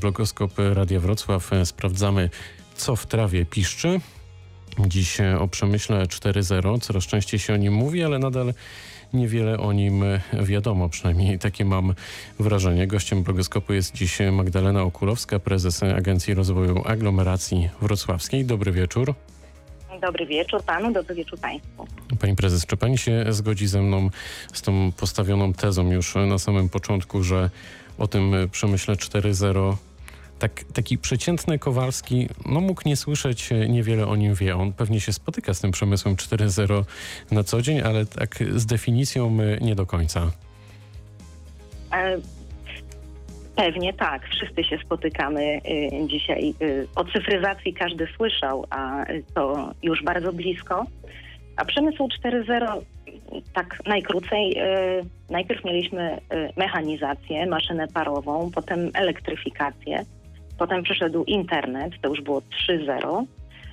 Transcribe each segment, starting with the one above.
Blogoskop Radia Wrocław. Sprawdzamy, co w trawie piszczy. Dziś o przemyśle 4.0. Coraz częściej się o nim mówi, ale nadal niewiele o nim wiadomo. Przynajmniej takie mam wrażenie. Gościem blogoskopu jest dziś Magdalena Okulowska, prezes Agencji Rozwoju Aglomeracji Wrocławskiej. Dobry wieczór. Dobry wieczór panu, dobry wieczór państwu. Pani prezes, czy pani się zgodzi ze mną z tą postawioną tezą już na samym początku, że o tym przemyśle 4.0 tak, taki przeciętny Kowalski no, mógł nie słyszeć, niewiele o nim wie. On pewnie się spotyka z tym przemysłem 4.0 na co dzień, ale tak z definicją nie do końca. E, pewnie tak. Wszyscy się spotykamy dzisiaj. O cyfryzacji każdy słyszał, a to już bardzo blisko. A przemysł 4.0 tak najkrócej, najpierw mieliśmy mechanizację, maszynę parową, potem elektryfikację. Potem przyszedł internet, to już było 3.0,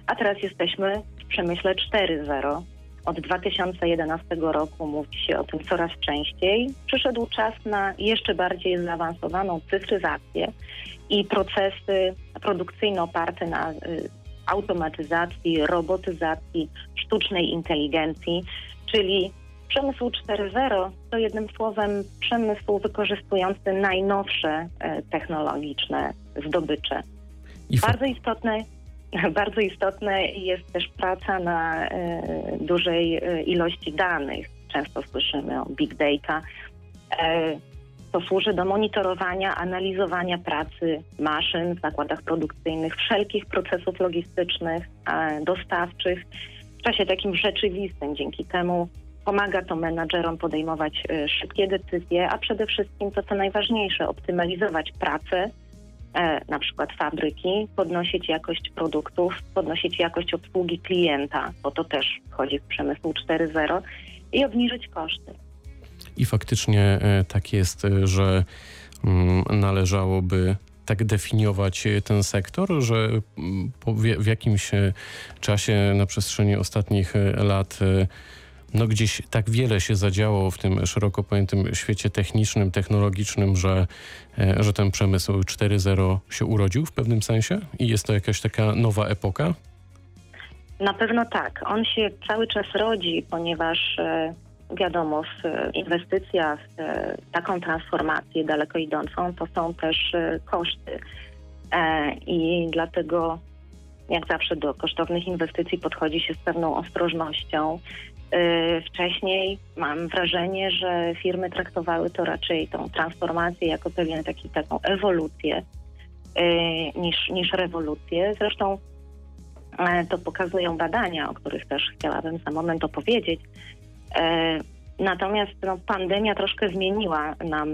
a teraz jesteśmy w przemyśle 4.0. Od 2011 roku mówi się o tym coraz częściej. Przyszedł czas na jeszcze bardziej zaawansowaną cyfryzację i procesy produkcyjne oparte na y, automatyzacji, robotyzacji, sztucznej inteligencji, czyli Przemysł 4.0 to jednym słowem przemysł wykorzystujący najnowsze e, technologiczne zdobycze. Bardzo istotne, bardzo istotne jest też praca na e, dużej e, ilości danych. Często słyszymy o big data. To służy do monitorowania, analizowania pracy maszyn w zakładach produkcyjnych, wszelkich procesów logistycznych, dostawczych w czasie takim rzeczywistym. Dzięki temu Pomaga to menadżerom podejmować y, szybkie decyzje, a przede wszystkim to, co najważniejsze, optymalizować pracę, e, na przykład fabryki, podnosić jakość produktów, podnosić jakość obsługi klienta, bo to też wchodzi w przemysł 4.0 i obniżyć koszty. I faktycznie e, tak jest, e, że mm, należałoby tak definiować ten sektor, że w jakimś czasie na przestrzeni ostatnich lat no gdzieś tak wiele się zadziało w tym szeroko pojętym świecie technicznym, technologicznym, że, e, że ten przemysł 4.0 się urodził w pewnym sensie i jest to jakaś taka nowa epoka? Na pewno tak. On się cały czas rodzi, ponieważ e, wiadomo, w e, taką transformację daleko idącą to są też koszty. I dlatego jak zawsze do kosztownych inwestycji podchodzi się z pewną ostrożnością. Y, wcześniej mam wrażenie, że firmy traktowały to raczej tą transformację jako pewien taki, taką ewolucję y, niż, niż rewolucję. Zresztą e, to pokazują badania, o których też chciałabym za moment opowiedzieć. E, natomiast no, pandemia troszkę zmieniła nam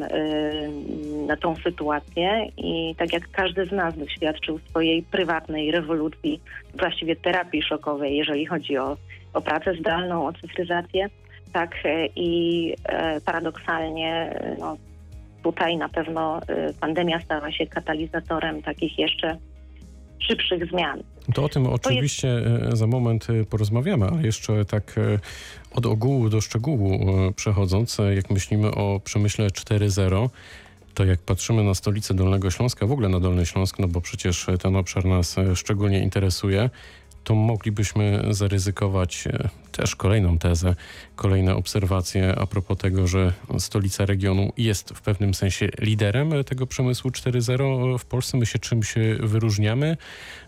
na tą sytuację i tak jak każdy z nas doświadczył swojej prywatnej rewolucji, właściwie terapii szokowej, jeżeli chodzi o o pracę zdalną, o cyfryzację, tak e, i e, paradoksalnie e, no, tutaj na pewno pandemia stała się katalizatorem takich jeszcze szybszych zmian. To o tym oczywiście jest... za moment porozmawiamy, ale jeszcze tak od ogółu do szczegółu przechodząc, jak myślimy o przemyśle 4.0, to jak patrzymy na stolicę Dolnego Śląska, w ogóle na Dolny Śląsk, no bo przecież ten obszar nas szczególnie interesuje, to moglibyśmy zaryzykować e, też kolejną tezę, kolejne obserwacje a propos tego, że stolica regionu jest w pewnym sensie liderem tego przemysłu 4.0 w Polsce. My się czymś wyróżniamy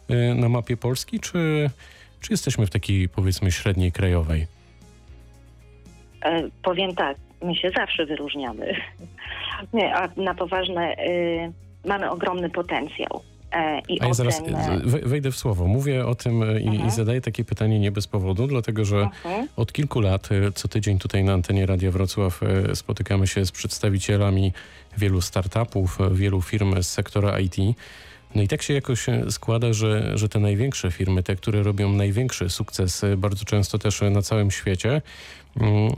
e, na mapie Polski, czy, czy jesteśmy w takiej powiedzmy średniej krajowej? E, powiem tak, my się zawsze wyróżniamy. Nie, a na poważne y, mamy ogromny potencjał E, I A ja zaraz. E, wejdę w słowo. Mówię o tym e, i, i, mhm. zadaję takie pytanie nie bez powodu, dlatego że mhm. od kilku lat co tydzień tutaj na antenie Radia Wrocław spotykamy się z przedstawicielami wielu startupów, wielu firm z sektora IT. No i tak się jakoś składa, że, że te największe firmy, te, które robią największy sukces bardzo często też na całym świecie,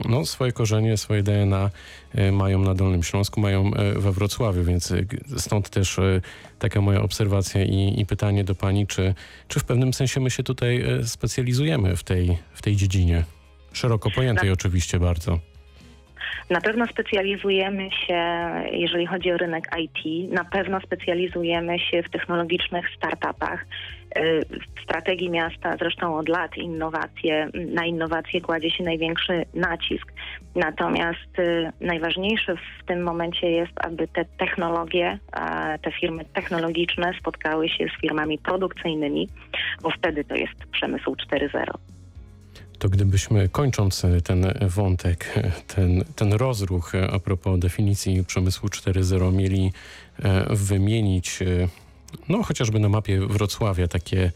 no, swoje korzenie, swoje DNA e, mają na Dolnym Śląsku, mają e, we Wrocławiu, więc e, stąd też taka moja obserwacja i, i pytanie do Pani, czy, czy w pewnym sensie my się tutaj specjalizujemy w tej, w tej dziedzinie? Szeroko pojętej no. oczywiście bardzo. Na pewno specjalizujemy się, jeżeli chodzi o rynek IT, na pewno specjalizujemy się w technologicznych startupach. Y, W strategii miasta zresztą od lat innowacje, na innowacje kładzie się największy nacisk. Natomiast y, najważniejsze w tym momencie jest, aby te technologie, te firmy technologiczne spotkały się z firmami produkcyjnymi, bo wtedy to jest przemysł 4.0. To gdybyśmy kończąc e, ten wątek, e, ten, ten rozruch e, a propos definicji przemysłu 4.0 mieli wymienić, no chociażby na mapie Wrocławia, takie,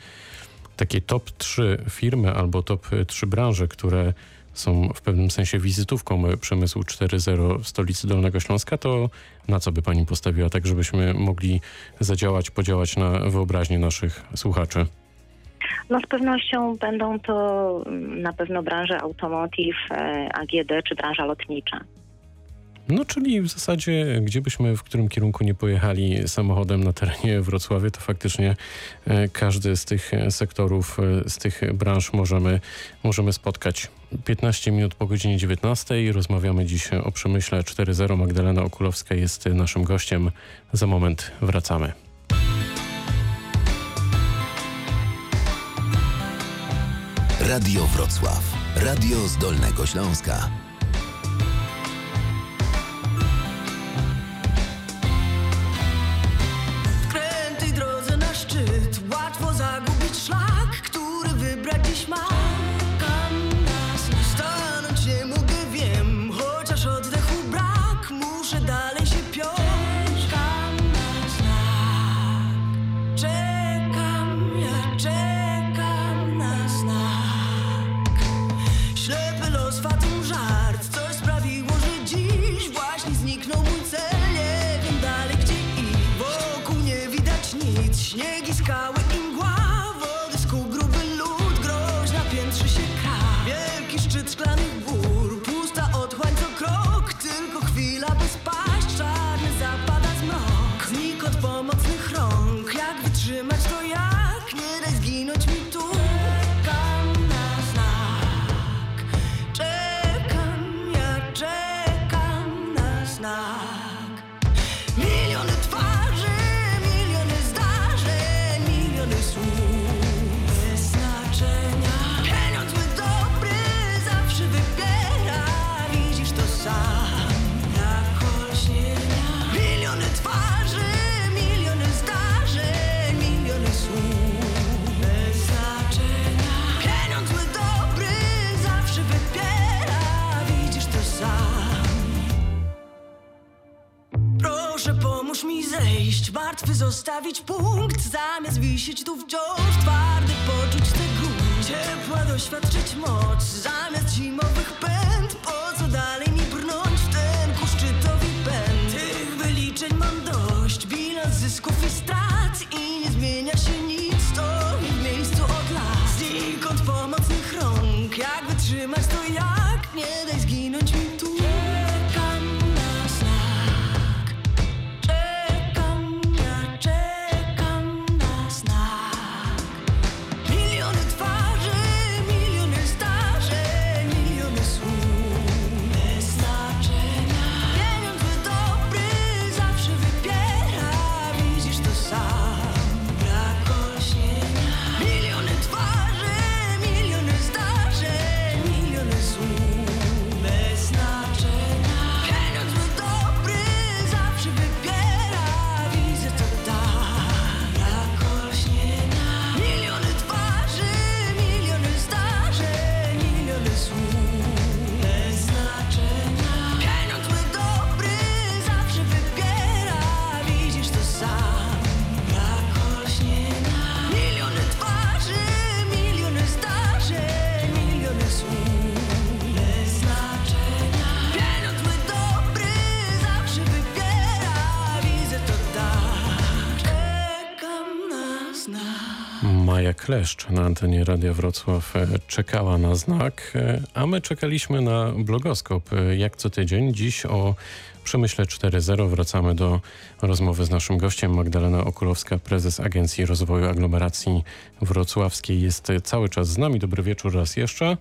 takie top 3 firmy albo top 3 branże, które są w pewnym sensie wizytówką przemysłu 4.0 w stolicy Dolnego Śląska, to na co by pani postawiła, tak żebyśmy mogli zadziałać, podziałać na wyobraźnię naszych słuchaczy? No z pewnością będą to mm, na pewno branże automotive, e, AGD czy branża lotnicza. No, czyli w zasadzie, gdzie byśmy w którym kierunku nie pojechali samochodem na terenie Wrocławia, to faktycznie e, każdy z tych e, sektorów, z tych branż możemy, możemy spotkać. 15 minut po godzinie 19. Rozmawiamy dziś o przemyśle 4.0. Magdalena Okulowska jest naszym gościem. Za moment wracamy. Radio Wrocław. Radio z Dolnego Śląska. Piętrzy się Wielki szczyt szklanych martwy zostawić punkt Zamiast wisieć tu wciąż, twardy poczuć tę grunt Ciepła doświadczyć moc, Maja Kleszcz na antenie Radia Wrocław e, czekała na znak, e, a my czekaliśmy na blogoskop e, jak co tydzień. Dziś o Przemyśle 4.0 wracamy do rozmowy z naszym gościem. Magdalena Okulowska, prezes Agencji Rozwoju Aglomeracji Wrocławskiej jest cały czas z nami. Dobry wieczór raz jeszcze.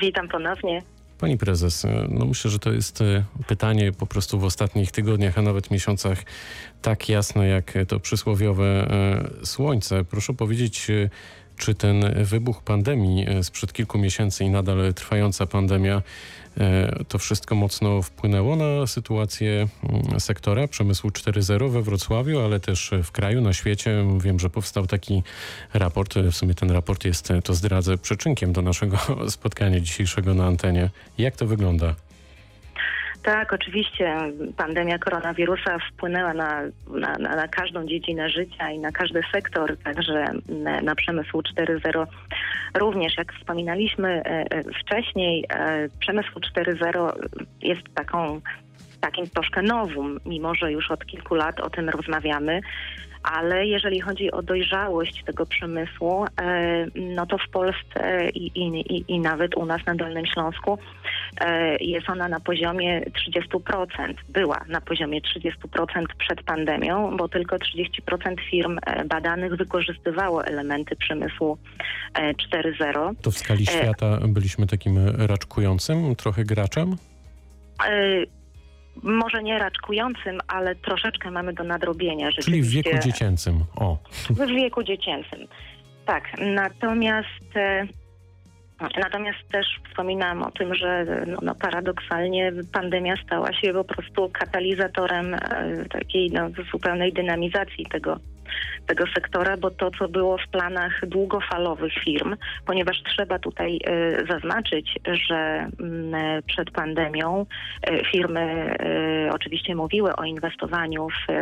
Witam ponownie. Pani prezes, e, no myślę, że to jest e, pytanie po prostu w ostatnich tygodniach, a nawet miesiącach tak jasne jak to przysłowiowe e, słońce. Proszę powiedzieć, czy ten wybuch pandemii sprzed kilku miesięcy i nadal trwająca pandemia, to wszystko mocno wpłynęło na sytuację mm, sektora przemysłu 4.0 we Wrocławiu, ale też w kraju, na świecie. Wiem, że powstał taki raport. W sumie ten raport jest, e, to zdradzę, przyczynkiem do naszego spotkania dzisiejszego na antenie. Jak to wygląda? Tak, oczywiście pandemia koronawirusa wpłynęła na, na, na, każdą dziedzinę życia i na każdy sektor, także na, na przemysł 4.0 również. Jak wspominaliśmy e, e, wcześniej, e, przemysł 4.0 jest taką, takim troszkę nowum, mimo że już od kilku lat o tym rozmawiamy. Ale jeżeli chodzi o dojrzałość tego przemysłu, no to w Polsce i, i, i nawet u nas na Dolnym Śląsku jest ona na poziomie 30%. Była na poziomie 30% przed pandemią, bo tylko 30% firm e, badanych wykorzystywało elementy przemysłu e, 4.0. To w skali E. świata byliśmy takim raczkującym, trochę graczem? E, Może nie raczkującym, ale troszeczkę mamy do nadrobienia. Czyli w wieku dziecięcym. O, W wieku dziecięcym. Tak, natomiast e, natomiast też wspominałam o tym, że no, no, paradoksalnie pandemia stała się po prostu katalizatorem e, takiej no, zupełnej dynamizacji tego, tego sektora, bo to, co było w planach długofalowych firm, ponieważ trzeba tutaj e, zaznaczyć, że mm, e, przed pandemią firmy oczywiście mówiły o inwestowaniu w,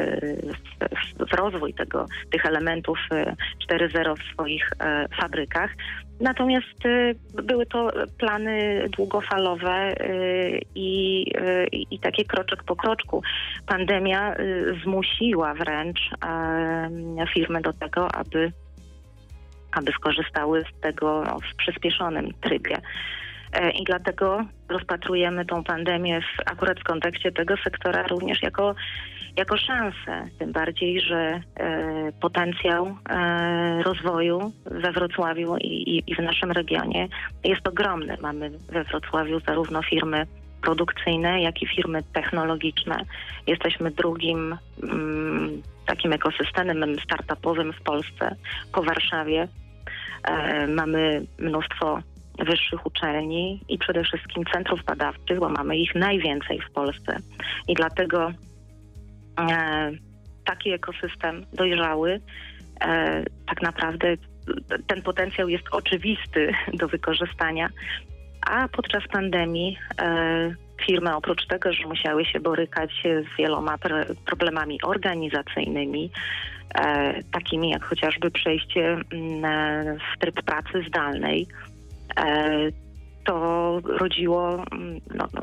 w, w rozwój tego, tych elementów e, 4.0 w swoich fabrykach. Natomiast e, były to plany długofalowe e, i, e, i takie kroczek po kroczku. Pandemia zmusiła wręcz firmy do tego, aby, aby skorzystały z tego no, w przyspieszonym trybie. E, I dlatego rozpatrujemy tą pandemię w, akurat w kontekście tego sektora również jako, jako szansę. Tym bardziej, że e, potencjał e, rozwoju we Wrocławiu i, i, w naszym regionie jest ogromny. Mamy we Wrocławiu zarówno firmy produkcyjne, jak i firmy technologiczne. Jesteśmy drugim mm, takim ekosystemem startupowym w Polsce po Warszawie. E, mamy mnóstwo wyższych uczelni i przede wszystkim centrów badawczych, bo mamy ich najwięcej w Polsce. I dlatego e, taki ekosystem dojrzały, e, tak naprawdę ten potencjał jest oczywisty do wykorzystania, a podczas pandemii e, firmy oprócz tego, że musiały się borykać z wieloma pr- problemami organizacyjnymi, e, takimi jak chociażby przejście mm, e, w tryb pracy zdalnej, to rodziło, mm, no, no,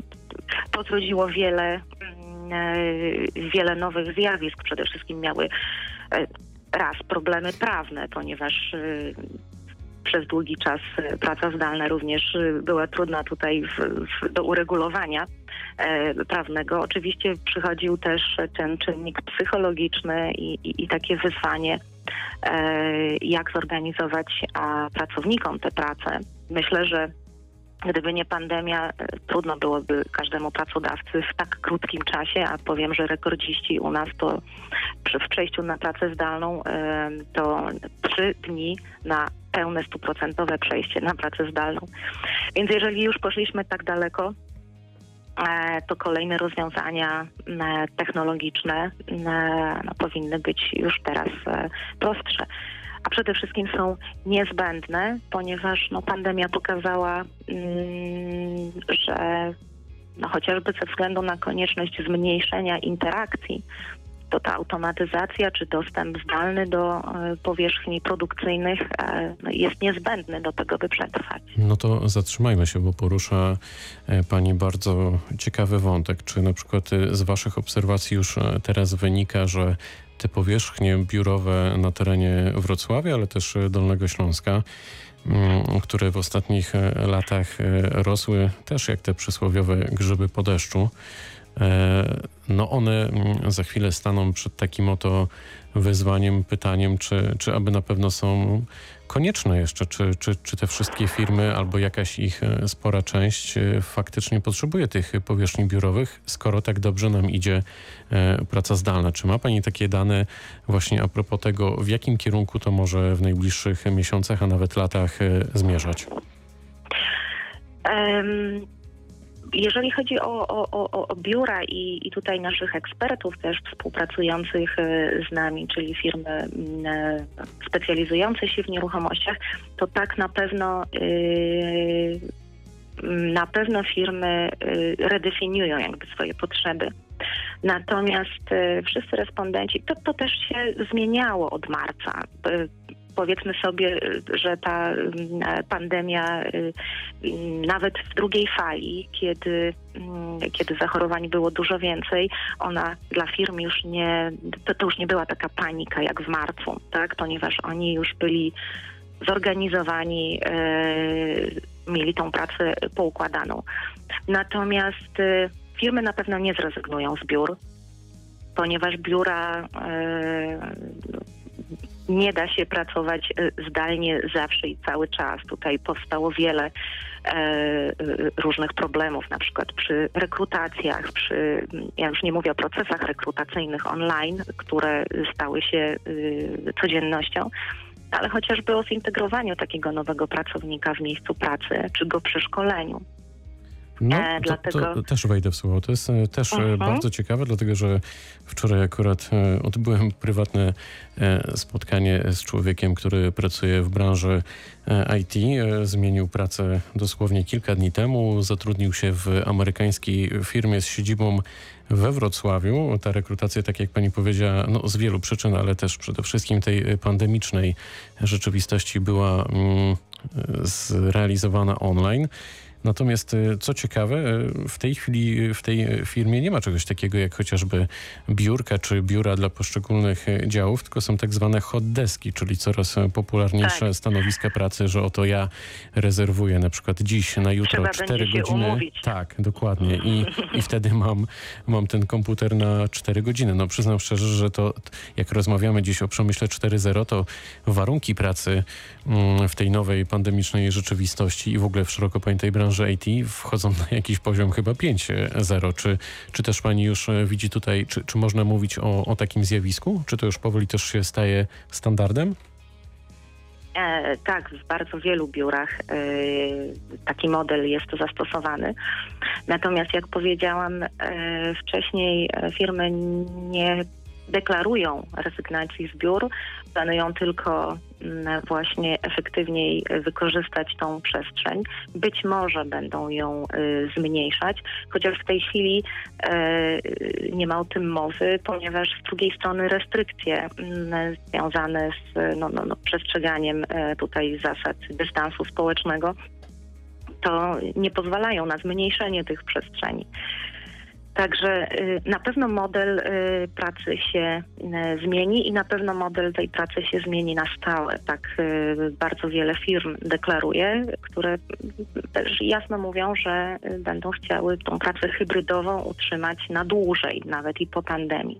to zrodziło wiele, mm, e, wiele nowych zjawisk. Przede wszystkim miały e, raz problemy prawne, ponieważ e, przez długi czas e, praca zdalna również e, była trudna tutaj w, w, do uregulowania e, prawnego. Oczywiście przychodził też ten czynnik psychologiczny i, i, i takie wyzwanie, e, jak zorganizować a, pracownikom tę pracę. Myślę, że gdyby nie pandemia, e, trudno byłoby każdemu pracodawcy w tak krótkim czasie, a powiem, że rekordziści u nas to przy, w przejściu na pracę zdalną e, to trzy dni na pełne stuprocentowe przejście na pracę zdalną. Więc jeżeli już poszliśmy tak daleko, e, to kolejne rozwiązania technologiczne no, powinny być już teraz prostsze. A przede wszystkim są niezbędne, ponieważ no, pandemia pokazała, mm, że no, chociażby ze względu na konieczność zmniejszenia interakcji, to ta automatyzacja czy dostęp zdalny do e, powierzchni produkcyjnych e, no, jest niezbędny do tego, by przetrwać. No to zatrzymajmy się, bo porusza e, Pani bardzo ciekawy wątek. Czy na przykład z Waszych obserwacji już teraz wynika, że te powierzchnie biurowe na terenie Wrocławia, ale też e, Dolnego Śląska, mm, które w ostatnich e, latach e, rosły też jak te przysłowiowe grzyby po deszczu, no one mm, za chwilę staną przed takim oto wyzwaniem, pytaniem, czy, czy aby na pewno są konieczne jeszcze, czy, czy, czy te wszystkie firmy albo jakaś ich e, spora część e, faktycznie potrzebuje tych powierzchni biurowych, skoro tak dobrze nam idzie e, praca zdalna. Czy ma Pani takie dane właśnie a propos tego, w jakim kierunku to może w najbliższych miesiącach, a nawet latach zmierzać? Em, Jeżeli chodzi o, o, o, o biura i, i tutaj naszych ekspertów też współpracujących e, z nami, czyli firmy mm, e, specjalizujące się w nieruchomościach, to tak na pewno y, na pewno firmy redefiniują jakby swoje potrzeby. Natomiast wszyscy respondenci, to, to też się zmieniało od marca. Powiedzmy sobie, y, że ta y, pandemia y, nawet w drugiej fali, kiedy, kiedy zachorowań było dużo więcej, ona dla firm już nie, to, to już nie była taka panika jak w marcu, tak? ponieważ oni już byli zorganizowani, mieli tą pracę poukładaną. Natomiast firmy na pewno nie zrezygnują z biur, ponieważ biura nie da się pracować y, zdalnie zawsze i cały czas. Tutaj powstało wiele e, y, różnych problemów, na przykład przy rekrutacjach, przy, ja już nie mówię o procesach rekrutacyjnych online, które stały się y, codziennością, ale chociażby o zintegrowaniu takiego nowego pracownika w miejscu pracy, czy go przeszkoleniu. No, E, to, dlatego- to też wejdę w słowo. To jest e, też Mhm. bardzo ciekawe, dlatego że wczoraj akurat odbyłem prywatne spotkanie z człowiekiem, który pracuje w branży IT. Zmienił pracę dosłownie kilka dni temu. Zatrudnił się w amerykańskiej firmie z siedzibą we Wrocławiu. Ta rekrutacja, tak jak pani powiedziała, no, z wielu przyczyn, ale też przede wszystkim tej pandemicznej rzeczywistości była mm, zrealizowana online. Natomiast e, co ciekawe, e, w tej chwili w tej firmie nie ma czegoś takiego jak chociażby biurka czy biura dla poszczególnych działów, tylko są tak zwane hot deski, czyli coraz popularniejsze Tak. stanowiska pracy, że oto ja rezerwuję na przykład dziś na jutro Trzeba 4 będzie się godziny. umówić. Tak, dokładnie. I, I wtedy mam, mam ten komputer na 4 godziny. No przyznam szczerze, że to jak rozmawiamy dziś o przemyśle 4.0, to warunki pracy mm, w tej nowej pandemicznej rzeczywistości i w ogóle w szeroko pojętej branży IT wchodzą na jakiś poziom chyba 5.0. Czy, czy też pani już e, widzi tutaj, czy, czy można mówić o, o takim zjawisku? Czy to już powoli też się staje standardem? E, tak, w bardzo wielu biurach e, taki model jest zastosowany. Natomiast jak powiedziałam e, wcześniej, e, firmy nie deklarują rezygnacji z biur, planują tylko mm, właśnie efektywniej wykorzystać tą przestrzeń. Być może będą ją y, zmniejszać, chociaż w tej chwili e, nie ma o tym mowy, ponieważ z drugiej strony restrykcje mm, związane z no, no, no, przestrzeganiem e, tutaj zasad dystansu społecznego to nie pozwalają na zmniejszenie tych przestrzeni. Także y, na pewno model y, pracy się y, zmieni i na pewno model tej pracy się zmieni na stałe. Tak bardzo wiele firm deklaruje, które też jasno mówią, że będą chciały tą pracę hybrydową utrzymać na dłużej, nawet i po pandemii.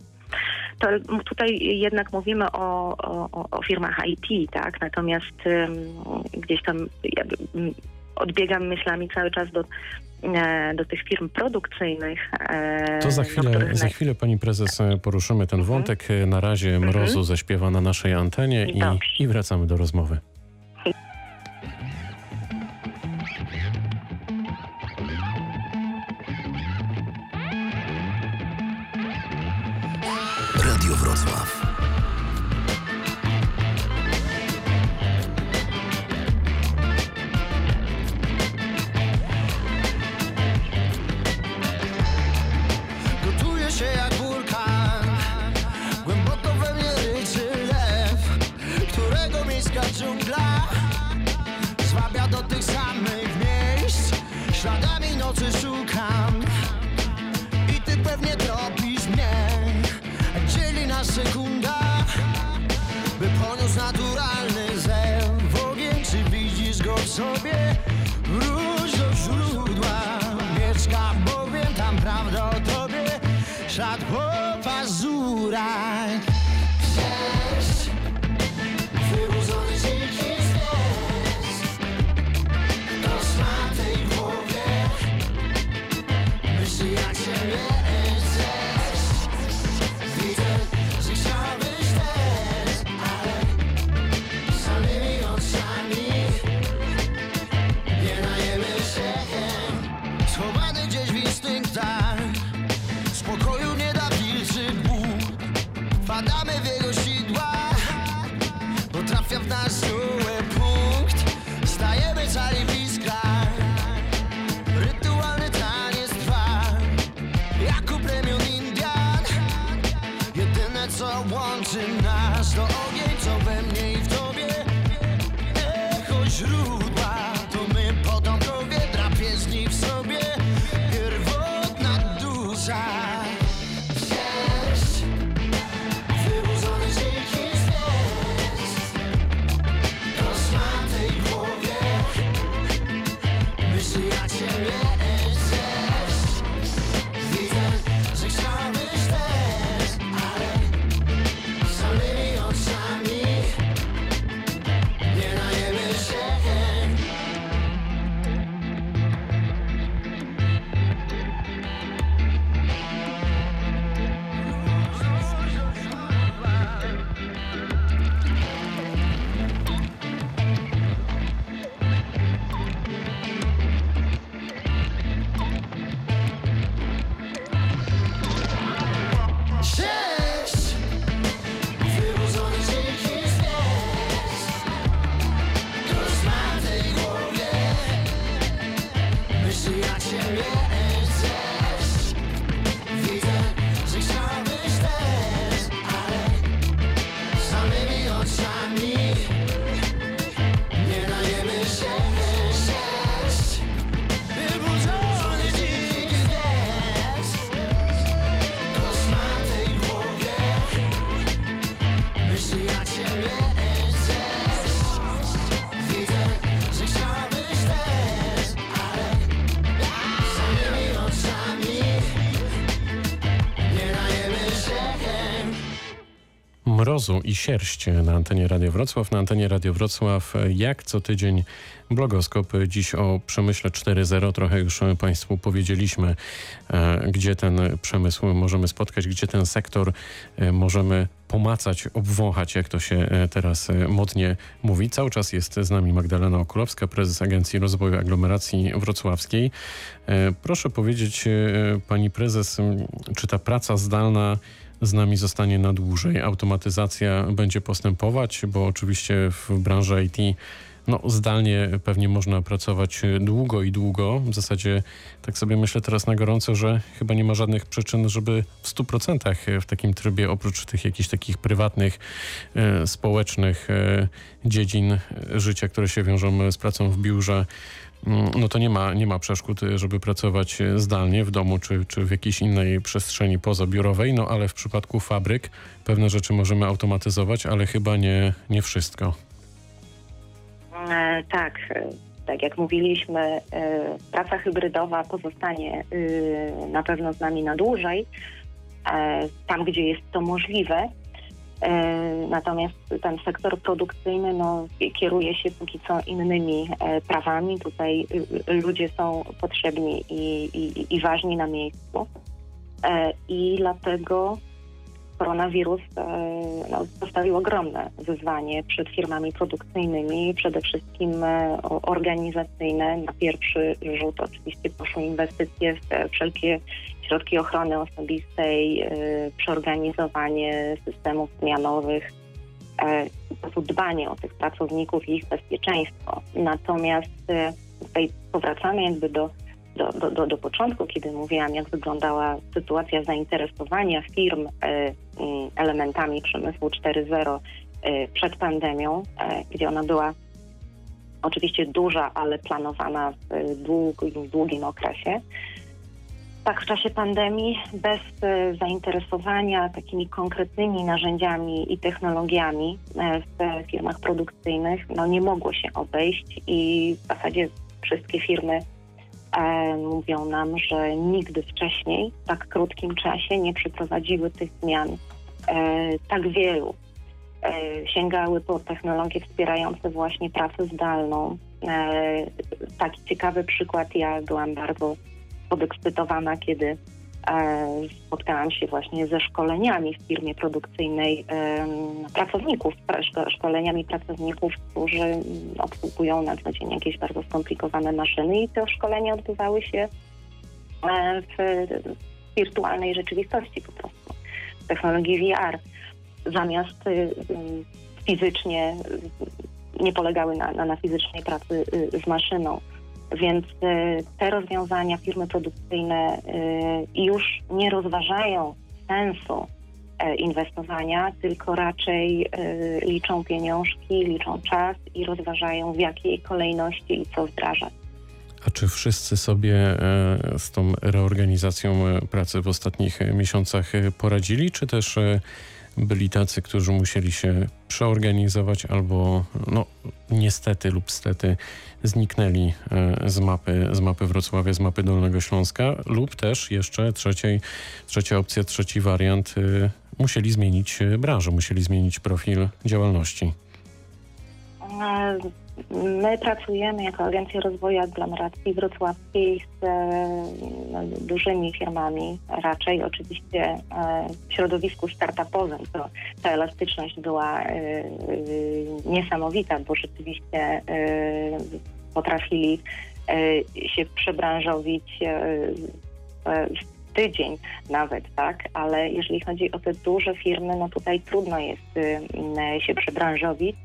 To tutaj jednak mówimy o, o, o- firmach IT, tak? Natomiast ym, gdzieś tam odbiegam myślami cały czas do, e, do tych firm produkcyjnych. e, To za chwilę, których za chwilę pani prezes e, poruszymy ten Mhm. wątek. Na razie Mrozu zaśpiewa na naszej antenie i, i wracamy do rozmowy. Radio Wrocław. Nocy szukam. I ty pewnie tropisz mnie. Dzieli nas sekunda By poniósł naturalny zew. Ogień, czy widzisz go w sobie? Wróć do źródła Mrozu i sierść na antenie Radio Wrocław. Na antenie Radio Wrocław jak co tydzień blogoskop. Dziś o przemyśle 4.0. Trochę już Państwu powiedzieliśmy, e, gdzie ten przemysł możemy spotkać, gdzie ten sektor e, możemy pomacać, obwąchać, jak to się e, teraz modnie mówi. Cały czas jest z nami Magdalena Okulowska, prezes Agencji Rozwoju Aglomeracji Wrocławskiej. Proszę powiedzieć, pani prezes, czy ta praca zdalna z nami zostanie na dłużej. Automatyzacja będzie postępować, bo oczywiście w branży IT no, zdalnie pewnie można pracować długo i długo. W zasadzie tak sobie myślę teraz na gorąco, że chyba nie ma żadnych przyczyn, żeby w 100% w takim trybie, oprócz tych jakichś takich prywatnych, e, społecznych e, dziedzin życia, które się wiążą z pracą w biurze, no to nie ma, nie ma przeszkód, żeby pracować zdalnie w domu czy, czy w jakiejś innej przestrzeni pozabiurowej, no ale w przypadku fabryk pewne rzeczy możemy automatyzować, ale chyba nie, nie wszystko. E, tak, e, tak jak mówiliśmy, e, praca hybrydowa pozostanie na pewno z nami na dłużej, tam gdzie jest to możliwe. E, Natomiast ten sektor produkcyjny no, kieruje się póki co innymi e, prawami. Tutaj y, ludzie są potrzebni i, i, i ważni na miejscu. E, I dlatego koronawirus e, no, postawił ogromne wyzwanie przed firmami produkcyjnymi, przede wszystkim e, organizacyjne. Na pierwszy rzut oczywiście poszły inwestycje w wszelkie środki ochrony osobistej, e, przeorganizowanie systemów zmianowych, po dbanie o tych pracowników i ich bezpieczeństwo. Natomiast tutaj powracamy jakby do do, do, do, do początku, kiedy mówiłam, jak wyglądała sytuacja zainteresowania firm e, mm, elementami przemysłu 4.0 e, przed pandemią, e, gdzie ona była oczywiście duża, ale planowana w długim, długim okresie. Tak, w czasie pandemii bez zainteresowania takimi konkretnymi narzędziami i technologiami w firmach produkcyjnych no, nie mogło się obejść i w zasadzie wszystkie firmy e, mówią nam, że nigdy wcześniej w tak krótkim czasie nie przeprowadziły tych zmian e, tak wielu. E, sięgały po technologie wspierające właśnie pracę zdalną. Taki ciekawy przykład, ja byłam bardzo podekscytowana, kiedy spotkałam się właśnie ze szkoleniami w firmie produkcyjnej pracowników, szko- szkoleniami pracowników, którzy obsługują na co dzień jakieś bardzo skomplikowane maszyny i te szkolenia odbywały się e, w wirtualnej rzeczywistości po prostu, w technologii VR. Zamiast y, fizycznie y, nie polegały na, na, na fizycznej pracy y, z maszyną. Więc y, te rozwiązania firmy produkcyjne y, już nie rozważają sensu e, inwestowania, tylko raczej y, liczą pieniążki, liczą czas i rozważają w jakiej kolejności i co wdrażać. A czy wszyscy sobie e, z tą reorganizacją e, pracy w ostatnich miesiącach poradzili, czy też byli tacy, którzy musieli się przeorganizować albo no niestety lub stety zniknęli e, z mapy, z mapy Wrocławia, z mapy Dolnego Śląska lub też jeszcze trzeciej, trzecia opcja, trzeci wariant e, musieli zmienić e, branżę, musieli zmienić profil działalności. My pracujemy jako Agencja Rozwoju Aglomeracji Wrocławskiej z e, no, dużymi firmami, raczej oczywiście e, w środowisku startupowym. To, ta elastyczność była e, niesamowita, bo rzeczywiście potrafili się przebranżowić w tydzień nawet, tak? Ale jeżeli chodzi o te duże firmy, no tutaj trudno jest się przebranżowić.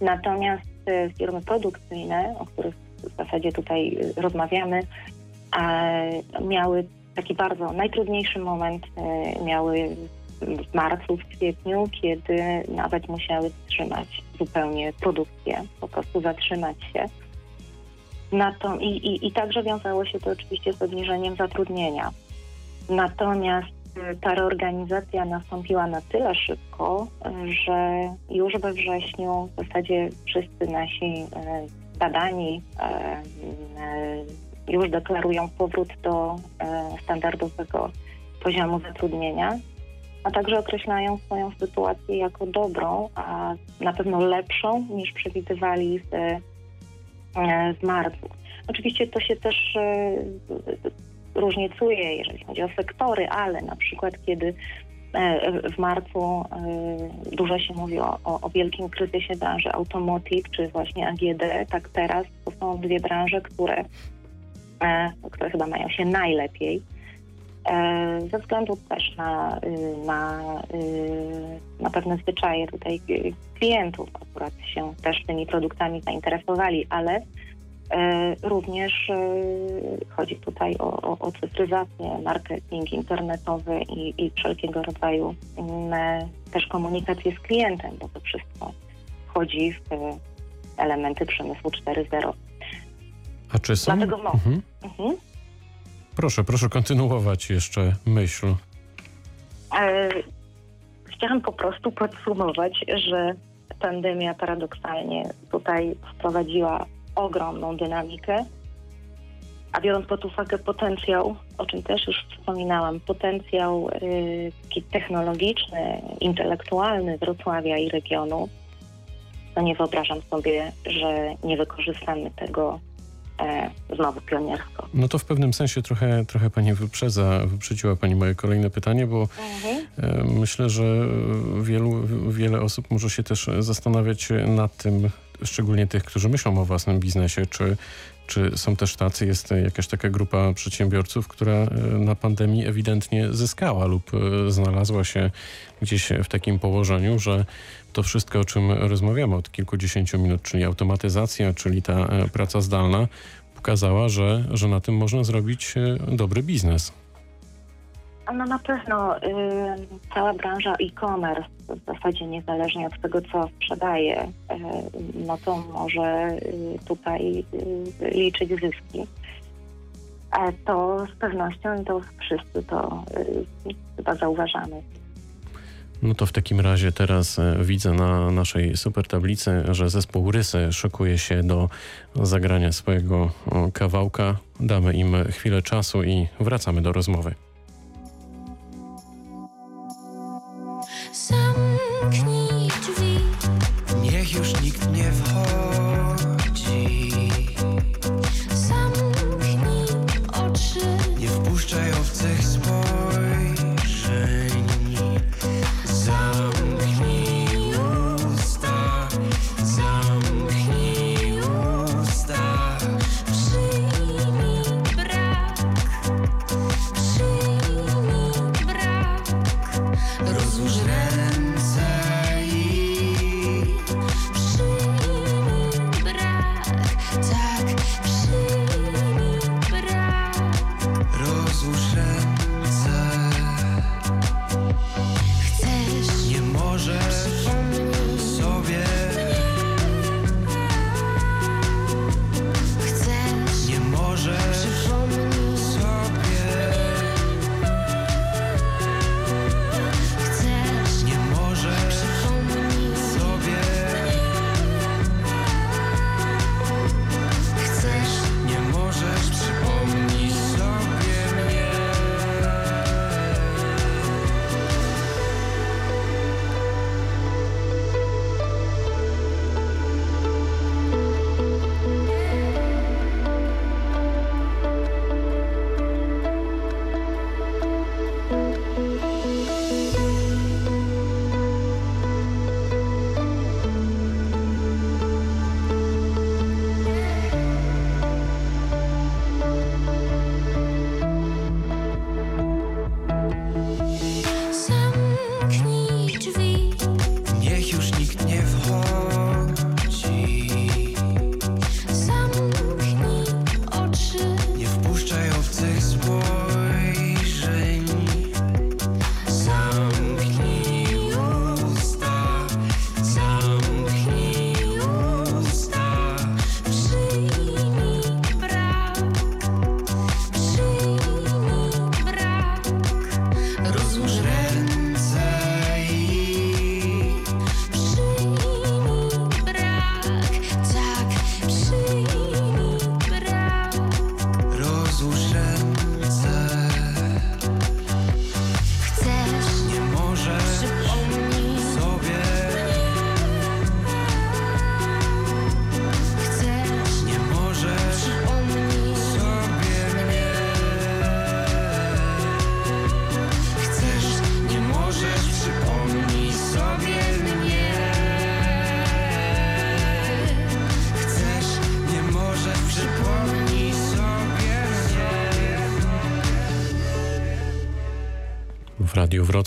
Natomiast y, firmy produkcyjne, o których w zasadzie tutaj y, rozmawiamy, miały taki bardzo najtrudniejszy moment, y, miały w marcu, w kwietniu, kiedy nawet musiały wstrzymać zupełnie produkcję, po prostu zatrzymać się. Na to, i, i, I także wiązało się to oczywiście z obniżeniem zatrudnienia. Natomiast ta reorganizacja nastąpiła na tyle szybko, y, że już we wrześniu w zasadzie wszyscy nasi y, badani y, już deklarują powrót do standardowego poziomu zatrudnienia, a także określają swoją sytuację jako dobrą, a na pewno lepszą niż przewidywali y, w marcu. Oczywiście to się też różnicuje, jeżeli chodzi o sektory, ale na przykład kiedy e, w marcu e, dużo się mówi o, o, o wielkim kryzysie branży automotive, czy właśnie AGD, tak teraz to są dwie branże, które, e, które chyba mają się najlepiej. Ze względu też na, y, na, y, na pewne zwyczaje tutaj y, klientów, akurat się też tymi produktami zainteresowali, ale Również e, chodzi tutaj o, o, o cyfryzację, marketing internetowy i, i wszelkiego rodzaju inne też komunikację z klientem, bo to wszystko wchodzi w e, elementy przemysłu 4.0. A czy są... Dlatego mo- Mhm. Mhm. Proszę, proszę kontynuować jeszcze myśl. E, Chciałam po prostu podsumować, że pandemia paradoksalnie tutaj wprowadziła ogromną dynamikę, a biorąc pod uwagę potencjał, o czym też już wspominałam, potencjał y, technologiczny, intelektualny Wrocławia i regionu, to nie wyobrażam sobie, że nie wykorzystamy tego e, znowu pioniersko. No to w pewnym sensie trochę, trochę pani wyprzedza, wyprzedziła pani moje kolejne pytanie, bo e, myślę, że wielu, wiele osób może się też zastanawiać nad tym, szczególnie tych, którzy myślą o własnym biznesie, czy, czy są też tacy, jest jakaś taka grupa przedsiębiorców, która e, na pandemii ewidentnie zyskała lub e, znalazła się gdzieś w takim położeniu, że to wszystko, o czym rozmawiamy od kilkudziesięciu minut, czyli automatyzacja, czyli ta e, praca zdalna, pokazała, że, że na tym można zrobić dobry biznes. No na pewno y, cała branża e-commerce, w zasadzie niezależnie od tego, co sprzedaje, y, no to może y, tutaj y, liczyć zyski. A to z pewnością to wszyscy to y, chyba zauważamy. No to w takim razie teraz e, widzę na naszej super tablicy, że zespół Rysy szykuje się do zagrania swojego kawałka. Damy im chwilę czasu i wracamy do rozmowy.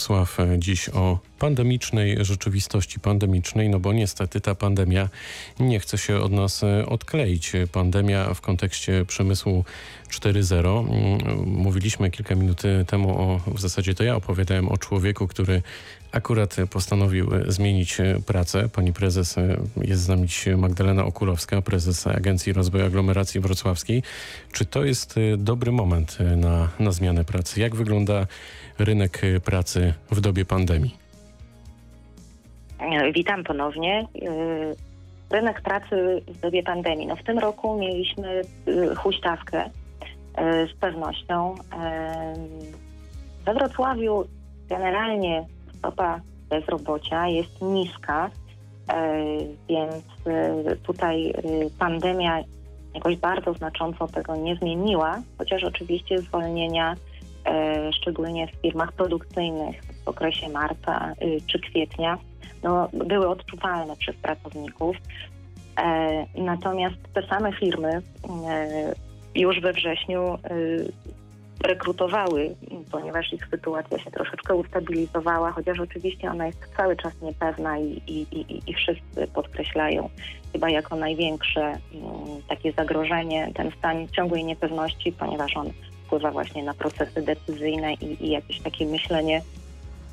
Wrocław e, dziś o pandemicznej rzeczywistości pandemicznej, no bo niestety ta pandemia nie chce się od nas e, odkleić. Pandemia w kontekście przemysłu 4.0. Mm, Mówiliśmy kilka minut temu o, w zasadzie to ja opowiadałem o człowieku, który akurat postanowił e, zmienić e, pracę. Pani prezes, e, jest z nami Magdalena Okulowska, prezes Agencji Rozwoju Aglomeracji Wrocławskiej. Czy to jest dobry moment na, na zmianę pracy? Jak wygląda rynek pracy w dobie pandemii? Witam ponownie. Rynek pracy w dobie pandemii. No w tym roku mieliśmy huśtawkę z pewnością. We Wrocławiu generalnie stopa bezrobocia jest niska, e, więc e, tutaj e, pandemia jakoś bardzo znacząco tego nie zmieniła, chociaż oczywiście zwolnienia, szczególnie w firmach produkcyjnych w okresie marca czy kwietnia, no, były odczuwalne przez pracowników. Natomiast te same firmy już we wrześniu rekrutowały, ponieważ ich sytuacja się troszeczkę ustabilizowała, chociaż oczywiście ona jest cały czas niepewna i, i, i, i wszyscy podkreślają chyba jako największe mm, takie zagrożenie ten stan ciągłej niepewności, ponieważ on wpływa właśnie na procesy decyzyjne i, i jakieś takie myślenie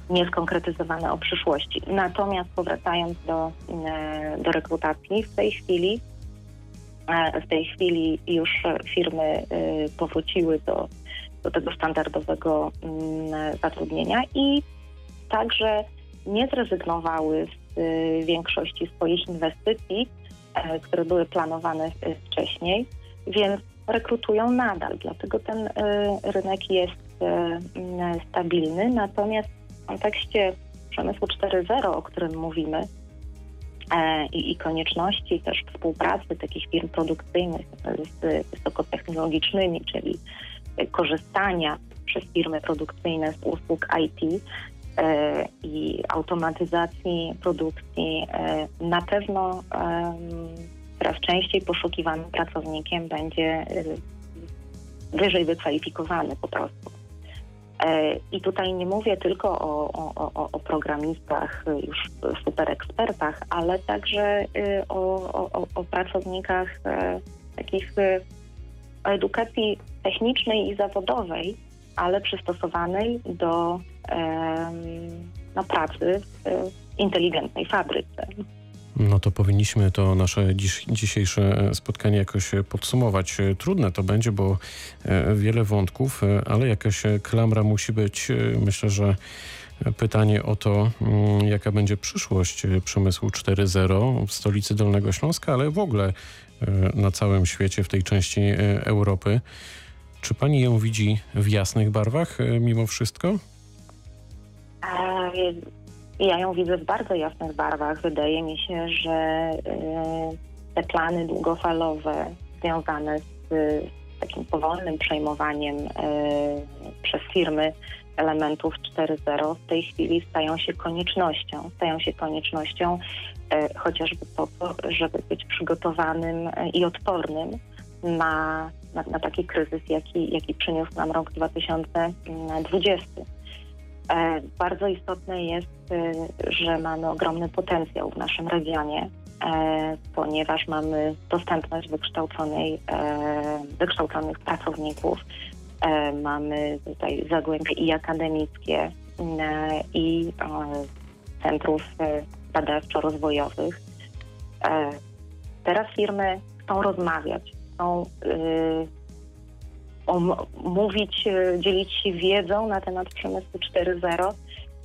nieskonkretyzowane o przyszłości. Natomiast powracając do, e, do rekrutacji, w tej chwili e, w tej chwili już firmy e, powróciły do, do tego standardowego mm, zatrudnienia i także nie zrezygnowały z e, większości swoich inwestycji, e, które były planowane e, wcześniej, więc rekrutują nadal. Dlatego ten e, rynek jest mm, stabilny. Natomiast w kontekście przemysłu 4.0, o którym mówimy, e, i, konieczności też współpracy takich firm produkcyjnych z wysokotechnologicznymi, czyli korzystania przez firmy produkcyjne z usług IT e, i automatyzacji produkcji, e, na pewno coraz częściej poszukiwanym pracownikiem będzie e, wyżej wykwalifikowany po prostu. I tutaj nie mówię tylko o, o, o, o programistach, już super ekspertach, ale także o, pracownikach takich edukacji technicznej i zawodowej, ale przystosowanej do no, pracy w inteligentnej fabryce. No to powinniśmy to nasze dziś, dzisiejsze e, spotkanie jakoś e, podsumować. E, Trudne to będzie, bo wiele wątków, ale jakaś klamra musi być. Myślę, że pytanie o to, mm, jaka będzie przyszłość przemysłu 4.0 w stolicy Dolnego Śląska, ale w ogóle na całym świecie, w tej części Europy. Czy pani ją widzi w jasnych barwach e, mimo wszystko? Ja ją widzę w bardzo jasnych barwach. Wydaje mi się, że e, te plany długofalowe związane z e, takim powolnym przejmowaniem przez firmy elementów 4.0 w tej chwili stają się koniecznością. Stają się koniecznością chociażby po to, żeby być przygotowanym i odpornym na, na, na taki kryzys, jaki, jaki przyniósł nam rok 2020. E, Bardzo istotne jest, e, że mamy ogromny potencjał w naszym regionie, e, ponieważ mamy dostępność wykształconej, e, wykształconych pracowników. Mamy tutaj zagłębie i akademickie, i centrów badawczo-rozwojowych. Teraz firmy chcą rozmawiać, chcą y, mówić, e, dzielić się wiedzą na temat przemysłu 4.0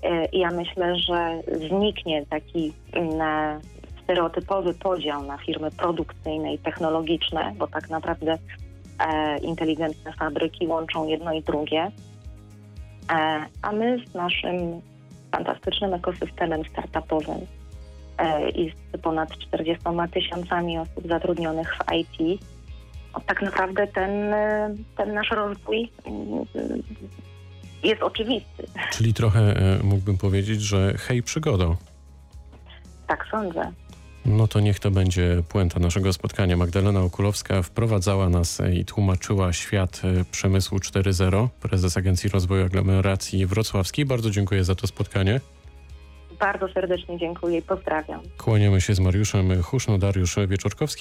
E, i ja myślę, że zniknie taki mm, stereotypowy podział na firmy produkcyjne i technologiczne, bo tak naprawdę e, inteligentne fabryki łączą jedno i drugie. E, a my z naszym fantastycznym ekosystemem startupowym e, i z ponad 40 tysiącami osób zatrudnionych w IT, tak naprawdę ten, e, ten nasz rozwój mm, jest oczywisty. Czyli trochę e, mógłbym powiedzieć, że hej przygodo. Tak sądzę. No to niech to będzie puenta naszego spotkania. Magdalena Okulowska wprowadzała nas i tłumaczyła świat e, przemysłu 4.0, prezes Agencji Rozwoju Aglomeracji Wrocławskiej. Bardzo dziękuję za to spotkanie. Bardzo serdecznie dziękuję i pozdrawiam. Kłaniamy się z Mariuszem Huszno, Dariusz Wieczorkowski.